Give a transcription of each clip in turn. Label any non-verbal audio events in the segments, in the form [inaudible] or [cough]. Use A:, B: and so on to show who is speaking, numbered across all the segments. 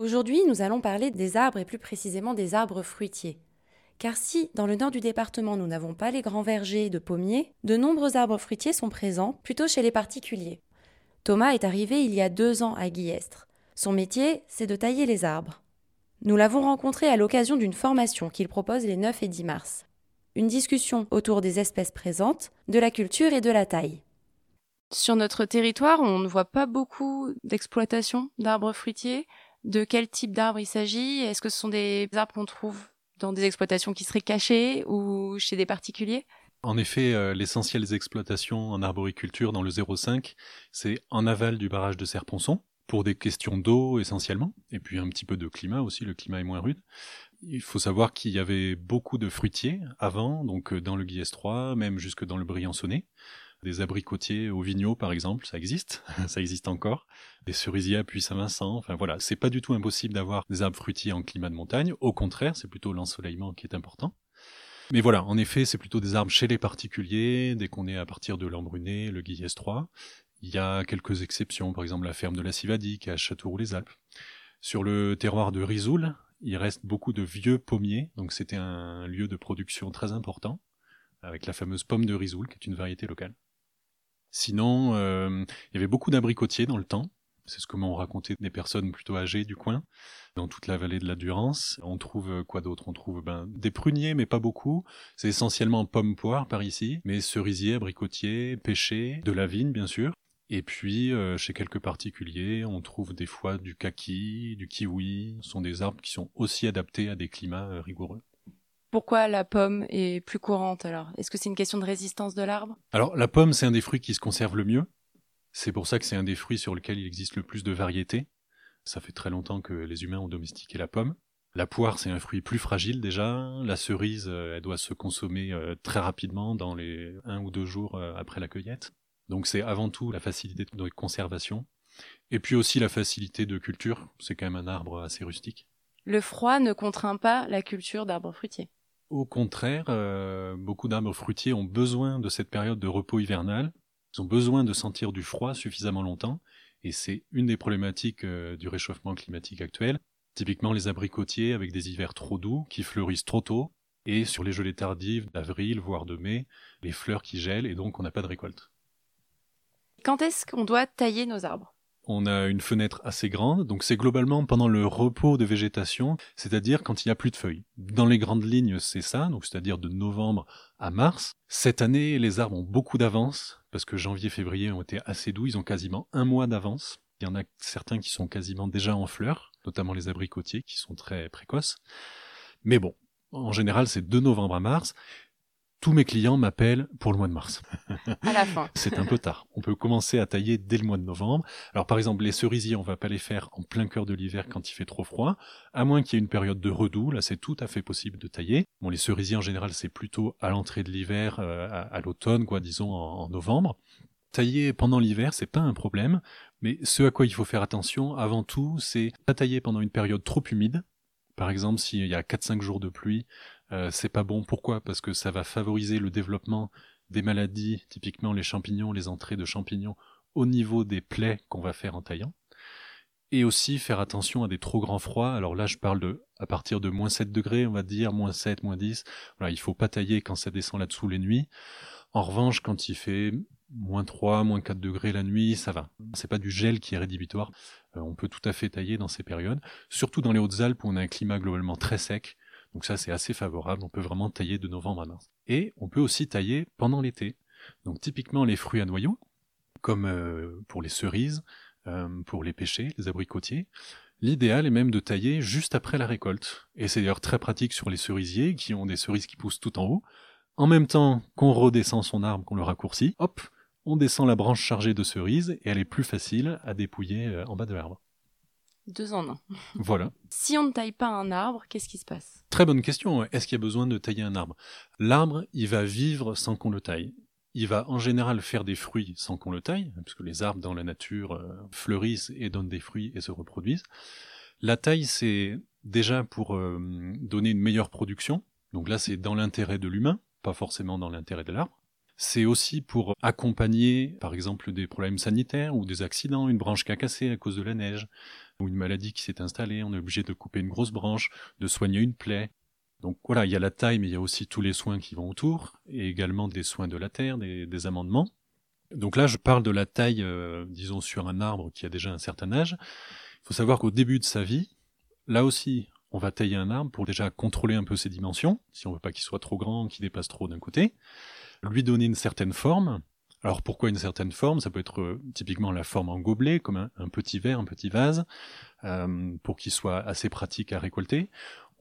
A: Aujourd'hui, nous allons parler des arbres et plus précisément des arbres fruitiers. Car si, dans le nord du département, nous n'avons pas les grands vergers de pommiers, de nombreux arbres fruitiers sont présents, plutôt chez les particuliers. Thomas est arrivé il y a deux ans à Guillestre. Son métier, c'est de tailler les arbres. Nous l'avons rencontré à l'occasion d'une formation qu'il propose les 9 et 10 mars. Une discussion autour des espèces présentes, de la culture et de la taille.
B: Sur notre territoire, on ne voit pas beaucoup d'exploitation d'arbres fruitiers. De quel type d'arbres il s'agit Est-ce que ce sont des arbres qu'on trouve dans des exploitations qui seraient cachées ou chez des particuliers?
C: En effet, euh, l'essentiel des exploitations en arboriculture dans le 05, c'est en aval du barrage de Serponçon, pour des questions d'eau essentiellement, et puis un petit peu de climat aussi, le climat est moins rude. Il faut savoir qu'il y avait beaucoup de fruitiers avant, donc euh, dans le Guillès 3, même jusque dans le Briançonnet. Des abricotiers au Vigneault, par exemple, ça existe, [laughs] ça existe encore. Des cerisiers à Puy-Saint-Vincent, enfin voilà, c'est pas du tout impossible d'avoir des arbres fruitiers en climat de montagne. Au contraire, c'est plutôt l'ensoleillement qui est important. Mais voilà, en effet, c'est plutôt des arbres chez les particuliers, dès qu'on est à partir de l'Embruné, le Guillès 3. Il y a quelques exceptions, par exemple la ferme de la Civadie qui est à Châteauroux-les-Alpes. Sur le terroir de Risoul, il reste beaucoup de vieux pommiers, donc c'était un lieu de production très important, avec la fameuse pomme de Risoul, qui est une variété locale. Sinon, euh, il y avait beaucoup d'abricotiers dans le temps, c'est ce que m'ont raconté des personnes plutôt âgées du coin. Dans toute la vallée de la Durance, on trouve euh, quoi d'autre? On trouve ben, des pruniers, mais pas beaucoup. C'est essentiellement pommes-poires par ici, mais cerisiers, abricotiers, pêchers, de la vigne bien sûr. Et puis, euh, chez quelques particuliers, on trouve des fois du kaki, du kiwi. Ce sont des arbres qui sont aussi adaptés à des climats euh, rigoureux.
B: Pourquoi la pomme est plus courante alors? Est-ce que c'est une question de résistance de l'arbre?
C: Alors, la pomme, c'est un des fruits qui se conserve le mieux. C'est pour ça que c'est un des fruits sur lequel il existe le plus de variétés. Ça fait très longtemps que les humains ont domestiqué la pomme. La poire, c'est un fruit plus fragile déjà. La cerise, euh, elle doit se consommer euh, très rapidement dans les un ou deux jours euh, après la cueillette. Donc c'est avant tout la facilité de conservation. Et puis aussi la facilité de culture. C'est quand même un arbre assez rustique.
B: Le froid ne contraint pas la culture d'arbres fruitiers.
C: Au contraire, beaucoup d'arbres fruitiers ont besoin de cette période de repos hivernal ils ont besoin de sentir du froid suffisamment longtemps, et c'est une des problématiques euh, du réchauffement climatique actuel. Typiquement les abricotiers avec des hivers trop doux qui fleurissent trop tôt, et sur les gelées tardives d'avril, voire de mai, les fleurs qui gèlent, et donc on n'a pas de récolte.
B: Quand est-ce qu'on doit tailler nos arbres?
C: On a une fenêtre assez grande, donc c'est globalement pendant le repos de végétation, c'est-à-dire quand il n'y a plus de feuilles. Dans les grandes lignes, c'est ça, donc c'est-à-dire de novembre à mars. Cette année, les arbres ont beaucoup d'avance, parce que janvier-février ont été assez doux, ils ont quasiment un mois d'avance. Il y en a certains qui sont quasiment déjà en fleurs, notamment les abricotiers qui sont très précoces. Mais bon, en général, c'est de novembre à mars tous mes clients m'appellent pour le mois de mars.
B: À la fin. [laughs]
C: c'est un peu tard. On peut commencer à tailler dès le mois de novembre. Alors par exemple, les cerisiers, on va pas les faire en plein cœur de l'hiver quand il fait trop froid, à moins qu'il y ait une période de redoux. Là, c'est tout à fait possible de tailler. Bon, les cerisiers en général, c'est plutôt à l'entrée de l'hiver, euh, à, l'automne, quoi, disons en, novembre. Tailler pendant l'hiver, c'est pas un problème, mais ce à quoi il faut faire attention avant tout, c'est pas tailler pendant une période trop humide. Par exemple, s'il y a 4-5 jours de pluie, euh, c'est pas bon. Pourquoi? Parce que ça va favoriser le développement des maladies, typiquement les champignons, les entrées de champignons, au niveau des plaies qu'on va faire en taillant. Et aussi faire attention à des trop grands froids. Alors là, je parle de à partir de moins 7 degrés, on va dire, moins 7, moins 10. Voilà, il faut pas tailler quand ça descend là-dessous les nuits. En revanche, quand il fait moins 3, moins 4 degrés la nuit, ça va. C'est pas du gel qui est rédhibitoire. Euh, on peut tout à fait tailler dans ces périodes. Surtout dans les Hautes-Alpes où on a un climat globalement très sec. Donc ça, c'est assez favorable. On peut vraiment tailler de novembre à mars. Et on peut aussi tailler pendant l'été. Donc typiquement les fruits à noyaux, comme euh, pour les cerises, euh, pour les pêchers, les abricotiers. L'idéal est même de tailler juste après la récolte. Et c'est d'ailleurs très pratique sur les cerisiers qui ont des cerises qui poussent tout en haut. En même temps qu'on redescend son arbre, qu'on le raccourcit, hop, on descend la branche chargée de cerises et elle est plus facile à dépouiller euh, en bas de l'arbre.
B: Deux en un.
C: Voilà.
B: si on ne taille pas un arbre, qu'est-ce qui se passe?
C: Très bonne question. Est-ce qu'il y a besoin de tailler un arbre? L'arbre, il va vivre sans qu'on le taille. Il va en général faire des fruits sans qu'on le taille, puisque les arbres dans la nature euh, fleurissent et donnent des fruits et se reproduisent. La taille, c'est déjà pour euh, donner une meilleure production. Donc là, c'est dans l'intérêt de l'humain, pas forcément dans l'intérêt de l'arbre. C'est aussi pour accompagner, par exemple, des problèmes sanitaires ou des accidents, une branche qui a cassé à cause de la neige, ou une maladie qui s'est installée, on est obligé de couper une grosse branche, de soigner une plaie. Donc voilà, il y a la taille, mais il y a aussi tous les soins qui vont autour, et également des soins de la terre, des, amendements. Donc là, je parle de la taille, euh, disons, sur un arbre qui a déjà un certain âge. Il faut savoir qu'au début de sa vie, là aussi, on va tailler un arbre pour déjà contrôler un peu ses dimensions, si on veut pas qu'il soit trop grand, qu'il dépasse trop d'un côté, lui donner une certaine forme. Alors pourquoi une certaine forme? Ça peut être euh, typiquement la forme en gobelet, comme un, petit verre, un petit vase, euh, pour qu'il soit assez pratique à récolter.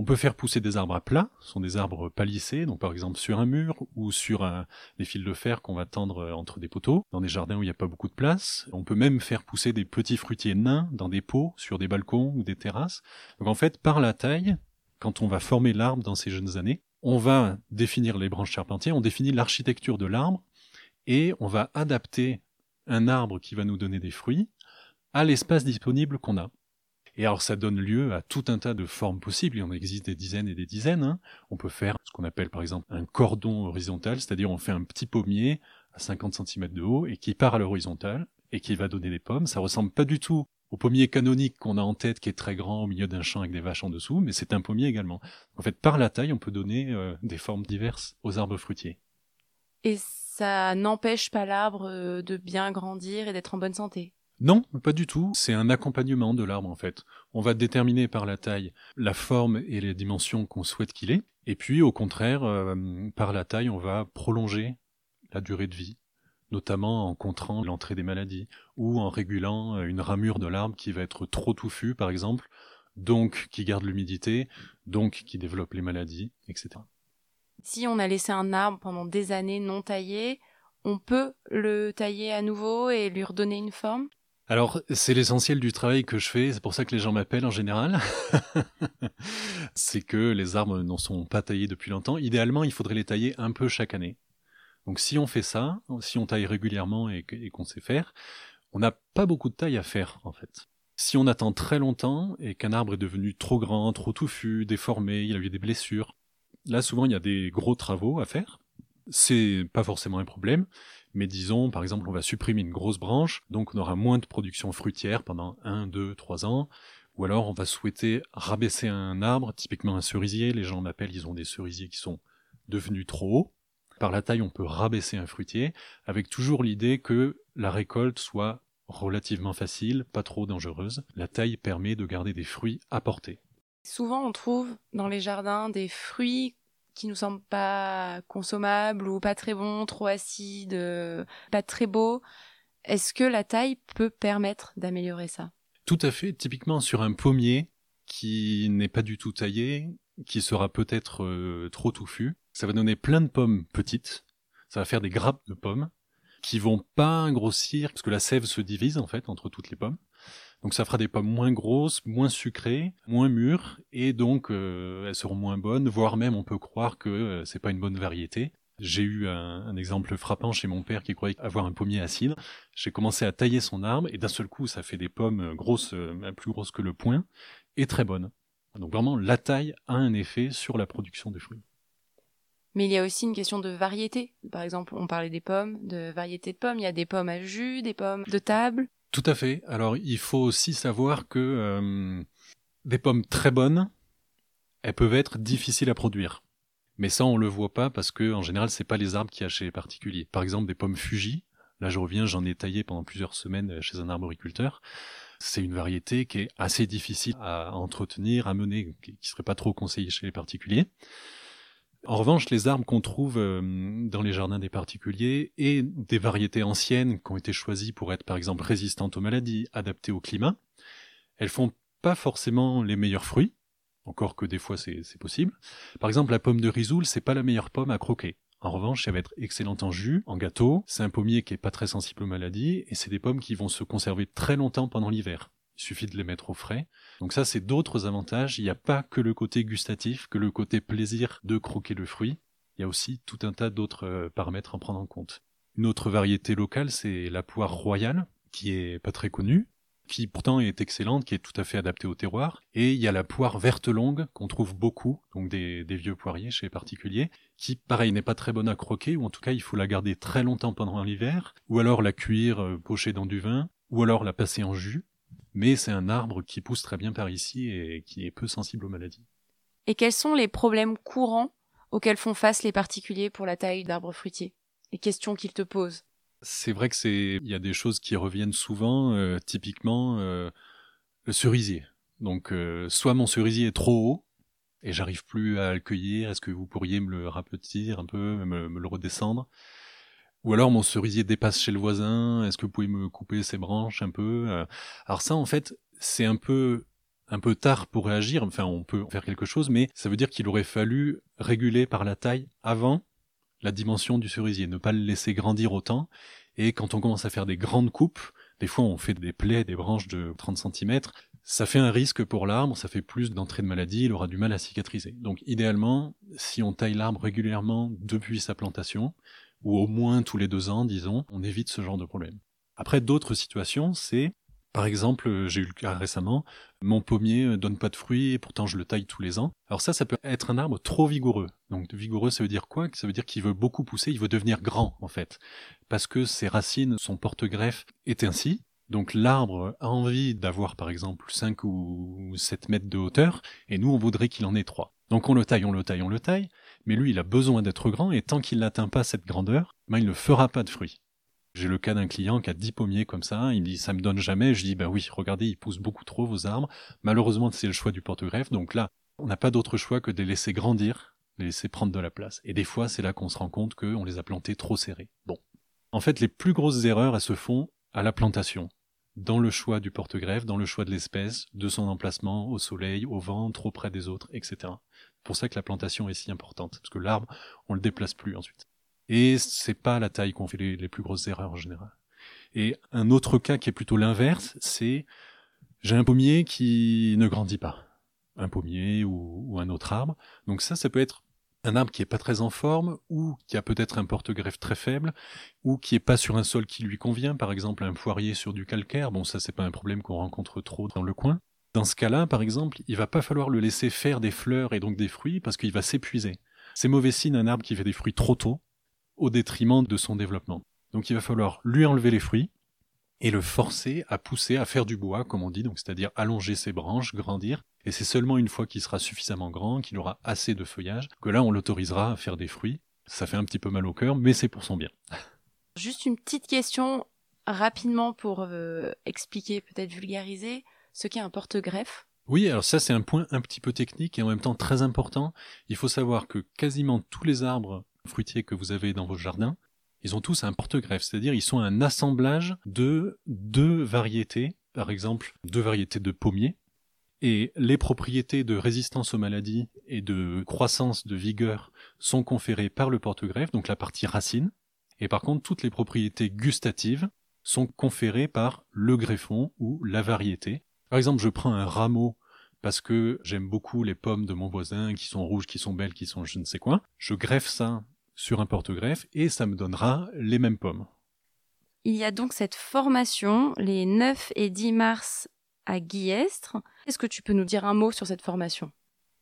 C: On peut faire pousser des arbres à plat, ce sont des arbres palissés, donc par exemple sur un mur ou sur un, des fils de fer qu'on va tendre euh, entre des poteaux, dans des jardins où il n'y a pas beaucoup de place. On peut même faire pousser des petits fruitiers nains dans des pots, sur des balcons ou des terrasses. Donc en fait, par la taille, quand on va former l'arbre dans ces jeunes années, on va définir les branches charpentières, on définit l'architecture de l'arbre, et on va adapter un arbre qui va nous donner des fruits à l'espace disponible qu'on a. Et alors ça donne lieu à tout un tas de formes possibles, il en existe des dizaines et des dizaines. Hein. On peut faire ce qu'on appelle par exemple un cordon horizontal, c'est-à-dire on fait un petit pommier à 50 cm de haut et qui part à l'horizontale et qui va donner des pommes. Ça ressemble pas du tout au pommier canonique qu'on a en tête qui est très grand au milieu d'un champ avec des vaches en dessous, mais c'est un pommier également. En fait, par la taille, on peut donner euh, des formes diverses aux arbres fruitiers.
B: Et ça n'empêche pas l'arbre euh, de bien grandir et d'être en bonne santé?
C: Non, pas du tout. C'est un accompagnement de l'arbre en fait. On va déterminer par la taille la forme et les dimensions qu'on souhaite qu'il ait. Et puis au contraire, euh, par la taille, on va prolonger la durée de vie, notamment en contrant l'entrée des maladies ou en régulant euh, une ramure de l'arbre qui va être trop touffue par exemple, donc qui garde l'humidité, donc qui développe les maladies, etc.
B: Si on a laissé un arbre pendant des années non taillé, on peut le tailler à nouveau et lui redonner une forme?
C: Alors, c'est l'essentiel du travail que je fais, c'est pour ça que les gens m'appellent en général. [laughs] c'est que les arbres n'en sont pas taillés depuis longtemps. Idéalement, il faudrait les tailler un peu chaque année. Donc si on fait ça, si on taille régulièrement et, qu'on sait faire, on n'a pas beaucoup de taille à faire en fait. Si on attend très longtemps et qu'un arbre est devenu trop grand, trop touffu, déformé, il a eu des blessures, là souvent il y a des gros travaux à faire. C'est pas forcément un problème, mais disons, par exemple, on va supprimer une grosse branche, donc on aura moins de production fruitière pendant 1, 2, 3 ans. Ou alors on va souhaiter rabaisser un arbre, typiquement un cerisier, les gens m'appellent, ils ont des cerisiers qui sont devenus trop hauts. Par la taille, on peut rabaisser un fruitier, avec toujours l'idée que la récolte soit relativement facile, pas trop dangereuse. La taille permet de garder des fruits à portée.
B: Souvent, on trouve dans les jardins des fruits qui nous semblent pas consommables ou pas très bons, trop acides, euh, pas très beaux. Est-ce que la taille peut permettre d'améliorer ça?
C: Tout à fait. Typiquement sur un pommier qui n'est pas du tout taillé, qui sera peut-être euh, trop touffu, ça va donner plein de pommes petites. Ça va faire des grappes de pommes qui vont pas grossir parce que la sève se divise en fait entre toutes les pommes. Donc ça fera des pommes moins grosses, moins sucrées, moins mûres, et donc euh, elles seront moins bonnes, voire même on peut croire que euh, c'est pas une bonne variété. J'ai eu un, exemple frappant chez mon père qui croyait avoir un pommier acide. J'ai commencé à tailler son arbre et d'un seul coup ça fait des pommes grosses, euh, plus grosses que le poing, et très bonnes. Donc vraiment la taille a un effet sur la production de fruits.
B: Mais il y a aussi une question de variété. Par exemple, on parlait des pommes, de variété de pommes. Il y a des pommes à jus, des pommes de table.
C: Tout à fait. Alors il faut aussi savoir que euh, des pommes très bonnes, elles peuvent être difficiles à produire. Mais ça on le voit pas parce que en général c'est pas les arbres qui achètent les particuliers. Par exemple des pommes Fuji, là je reviens, j'en ai taillé pendant plusieurs semaines chez un arboriculteur. C'est une variété qui est assez difficile à entretenir, à mener, qui serait pas trop conseillée chez les particuliers. En revanche, les arbres qu'on trouve euh, dans les jardins des particuliers et des variétés anciennes qui ont été choisies pour être par exemple résistantes aux maladies, adaptées au climat, elles font pas forcément les meilleurs fruits, encore que des fois c'est possible. Par exemple, la pomme de risoul, c'est pas la meilleure pomme à croquer. En revanche, elle va être excellente en jus, en gâteau. C'est un pommier qui est pas très sensible aux maladies et c'est des pommes qui vont se conserver très longtemps pendant l'hiver. Il suffit de les mettre au frais. Donc ça, c'est d'autres avantages. Il n'y a pas que le côté gustatif, que le côté plaisir de croquer le fruit. Il y a aussi tout un tas d'autres euh, paramètres à prendre en compte. Une autre variété locale, c'est la poire royale, qui est pas très connue. qui pourtant est excellente, qui est tout à fait adaptée au terroir. Et il y a la poire verte longue qu'on trouve beaucoup, donc des, vieux poiriers chez particuliers, qui pareil n'est pas très bonne à croquer, ou en tout cas il faut la garder très longtemps pendant l'hiver, ou alors la cuire euh, pochée dans du vin, ou alors la passer en jus. Mais c'est un arbre qui pousse très bien par ici et qui est peu sensible aux maladies.
B: Et quels sont les problèmes courants auxquels font face les particuliers pour la taille d'arbres fruitiers Les questions qu'ils te posent
C: c'est vrai que c'est, il y a des choses qui reviennent souvent, euh, typiquement euh, le cerisier. Donc, euh, soit mon cerisier est trop haut et j'arrive plus à le cueillir. Est-ce que vous pourriez me le rapetir un peu, me, me, le redescendre? Ou alors mon cerisier dépasse chez le voisin. Est-ce que vous pouvez me couper ses branches un peu Alors ça, en fait, c'est un peu un peu tard pour réagir. Enfin, on peut faire quelque chose, mais ça veut dire qu'il aurait fallu réguler par la taille avant la dimension du cerisier, ne pas le laisser grandir autant. Et quand on commence à faire des grandes coupes, des fois on fait des plaies, des branches de 30 cm, ça fait un risque pour l'arbre, ça fait plus d'entrée de maladie, il aura du mal à cicatriser. Donc idéalement, si on taille l'arbre régulièrement depuis sa plantation, ou au moins tous les deux ans, disons, on évite ce genre de problème. Après, d'autres situations, c'est par exemple, j'ai eu le cas récemment, mon pommier euh, donne pas de fruits et pourtant je le taille tous les ans. Alors ça, ça peut être un arbre trop vigoureux. Donc vigoureux, ça veut dire quoi? Ça veut dire qu'il veut beaucoup pousser, il veut devenir grand en fait. Parce que ses racines, son porte-greffe est ainsi. Donc l'arbre a envie d'avoir par exemple 5 ou 7 mètres de hauteur et nous on voudrait qu'il en ait 3. Donc on le taille, on le taille, on le taille, mais lui il a besoin d'être grand et tant qu'il n'atteint pas cette grandeur, ben, il ne fera pas de fruits. J'ai le cas d'un client qui a 10 pommiers comme ça, il me dit ça me donne jamais, je dis bah oui, regardez, ils poussent beaucoup trop vos arbres. Malheureusement, c'est le choix du porte-greffe, donc là, on n'a pas d'autre choix que de les laisser grandir, les laisser prendre de la place. Et des fois, c'est là qu'on se rend compte qu'on les a plantés trop serrés. Bon. En fait, les plus grosses erreurs, elles se font à la plantation, dans le choix du porte-greffe, dans le choix de l'espèce, de son emplacement, au soleil, au vent, trop près des autres, etc. Pour ça que la plantation est si importante, parce que l'arbre, on le déplace plus ensuite. Et c'est pas la taille qu'on fait les, plus grosses erreurs en général. Et un autre cas qui est plutôt l'inverse, c'est j'ai un pommier qui ne grandit pas. Un pommier ou, un autre arbre. Donc ça, ça peut être un arbre qui est pas très en forme, ou qui a peut-être un porte-greffe très faible, ou qui est pas sur un sol qui lui convient, par exemple un poirier sur du calcaire. Bon, ça c'est pas un problème qu'on rencontre trop dans le coin. Dans ce cas-là, par exemple, il va pas falloir le laisser faire des fleurs et donc des fruits parce qu'il va s'épuiser. C'est mauvais signe un arbre qui fait des fruits trop tôt, au détriment de son développement. Donc il va falloir lui enlever les fruits et le forcer à pousser, à faire du bois, comme on dit, c'est-à-dire allonger ses branches, grandir. Et c'est seulement une fois qu'il sera suffisamment grand, qu'il aura assez de feuillage, que là on l'autorisera à faire des fruits. Ça fait un petit peu mal au cœur, mais c'est pour son bien.
B: Juste une petite question rapidement pour euh, expliquer, peut-être vulgariser, ce qu'est un porte-greffe.
C: Oui, alors ça c'est un point un petit peu technique et en même temps très important. Il faut savoir que quasiment tous les arbres fruitiers que vous avez dans vos jardins, ils ont tous un porte-greffe, c'est-à-dire ils sont un assemblage de deux variétés, par exemple deux variétés de pommiers, et les propriétés de résistance aux maladies et de croissance de vigueur sont conférées par le porte-greffe, donc la partie racine, et par contre toutes les propriétés gustatives sont conférées par le greffon ou la variété. Par exemple, je prends un rameau parce que j'aime beaucoup les pommes de mon voisin qui sont rouges, qui sont belles, qui sont je ne sais quoi. Je greffe ça sur un porte-greffe et ça me donnera les mêmes pommes.
B: Il y a donc cette formation les 9 et 10 mars à Guillestre. Est-ce que tu peux nous dire un mot sur cette formation?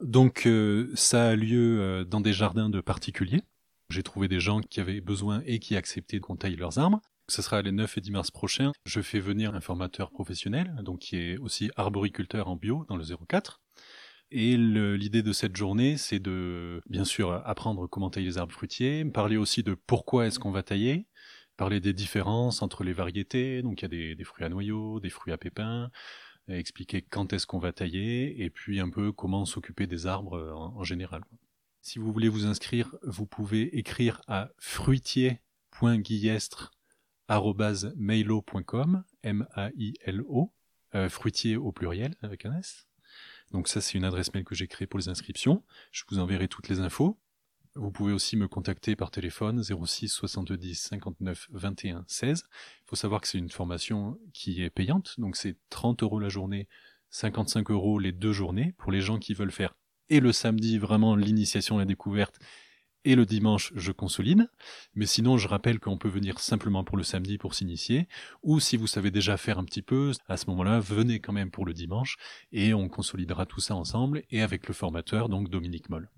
C: Donc euh, ça a lieu euh, dans des jardins de particuliers. J'ai trouvé des gens qui avaient besoin et qui acceptaient qu'on taille leurs arbres. Ce sera les 9 et 10 mars prochains. Je fais venir un formateur professionnel, donc qui est aussi arboriculteur en bio dans le 04. Et l'idée de cette journée, c'est de, bien sûr, apprendre comment tailler les arbres fruitiers, parler aussi de pourquoi est-ce qu'on va tailler, parler des différences entre les variétés, donc il y a des, fruits à noyaux, des fruits à pépins, expliquer quand est-ce qu'on va tailler, et puis un peu comment s'occuper des arbres en, général. Si vous voulez vous inscrire, vous pouvez écrire à fruitier.guillestre.mailo.com, M-A-I-L-O, euh, fruitier au pluriel avec un S. Donc ça, c'est une adresse mail que j'ai créée pour les inscriptions. Je vous enverrai toutes les infos. Vous pouvez aussi me contacter par téléphone 06 70 59 21 16. Il faut savoir que c'est une formation qui est payante, donc c'est 30 euros la journée, 55 euros les deux journées pour les gens qui veulent faire et le samedi vraiment l'initiation, la découverte et le dimanche, je consolide. Mais sinon, je rappelle qu'on peut venir simplement pour le samedi pour s'initier. Ou si vous savez déjà faire un petit peu, à ce moment-là, venez quand même pour le dimanche et on consolidera tout ça ensemble et avec le formateur, donc Dominique Moll.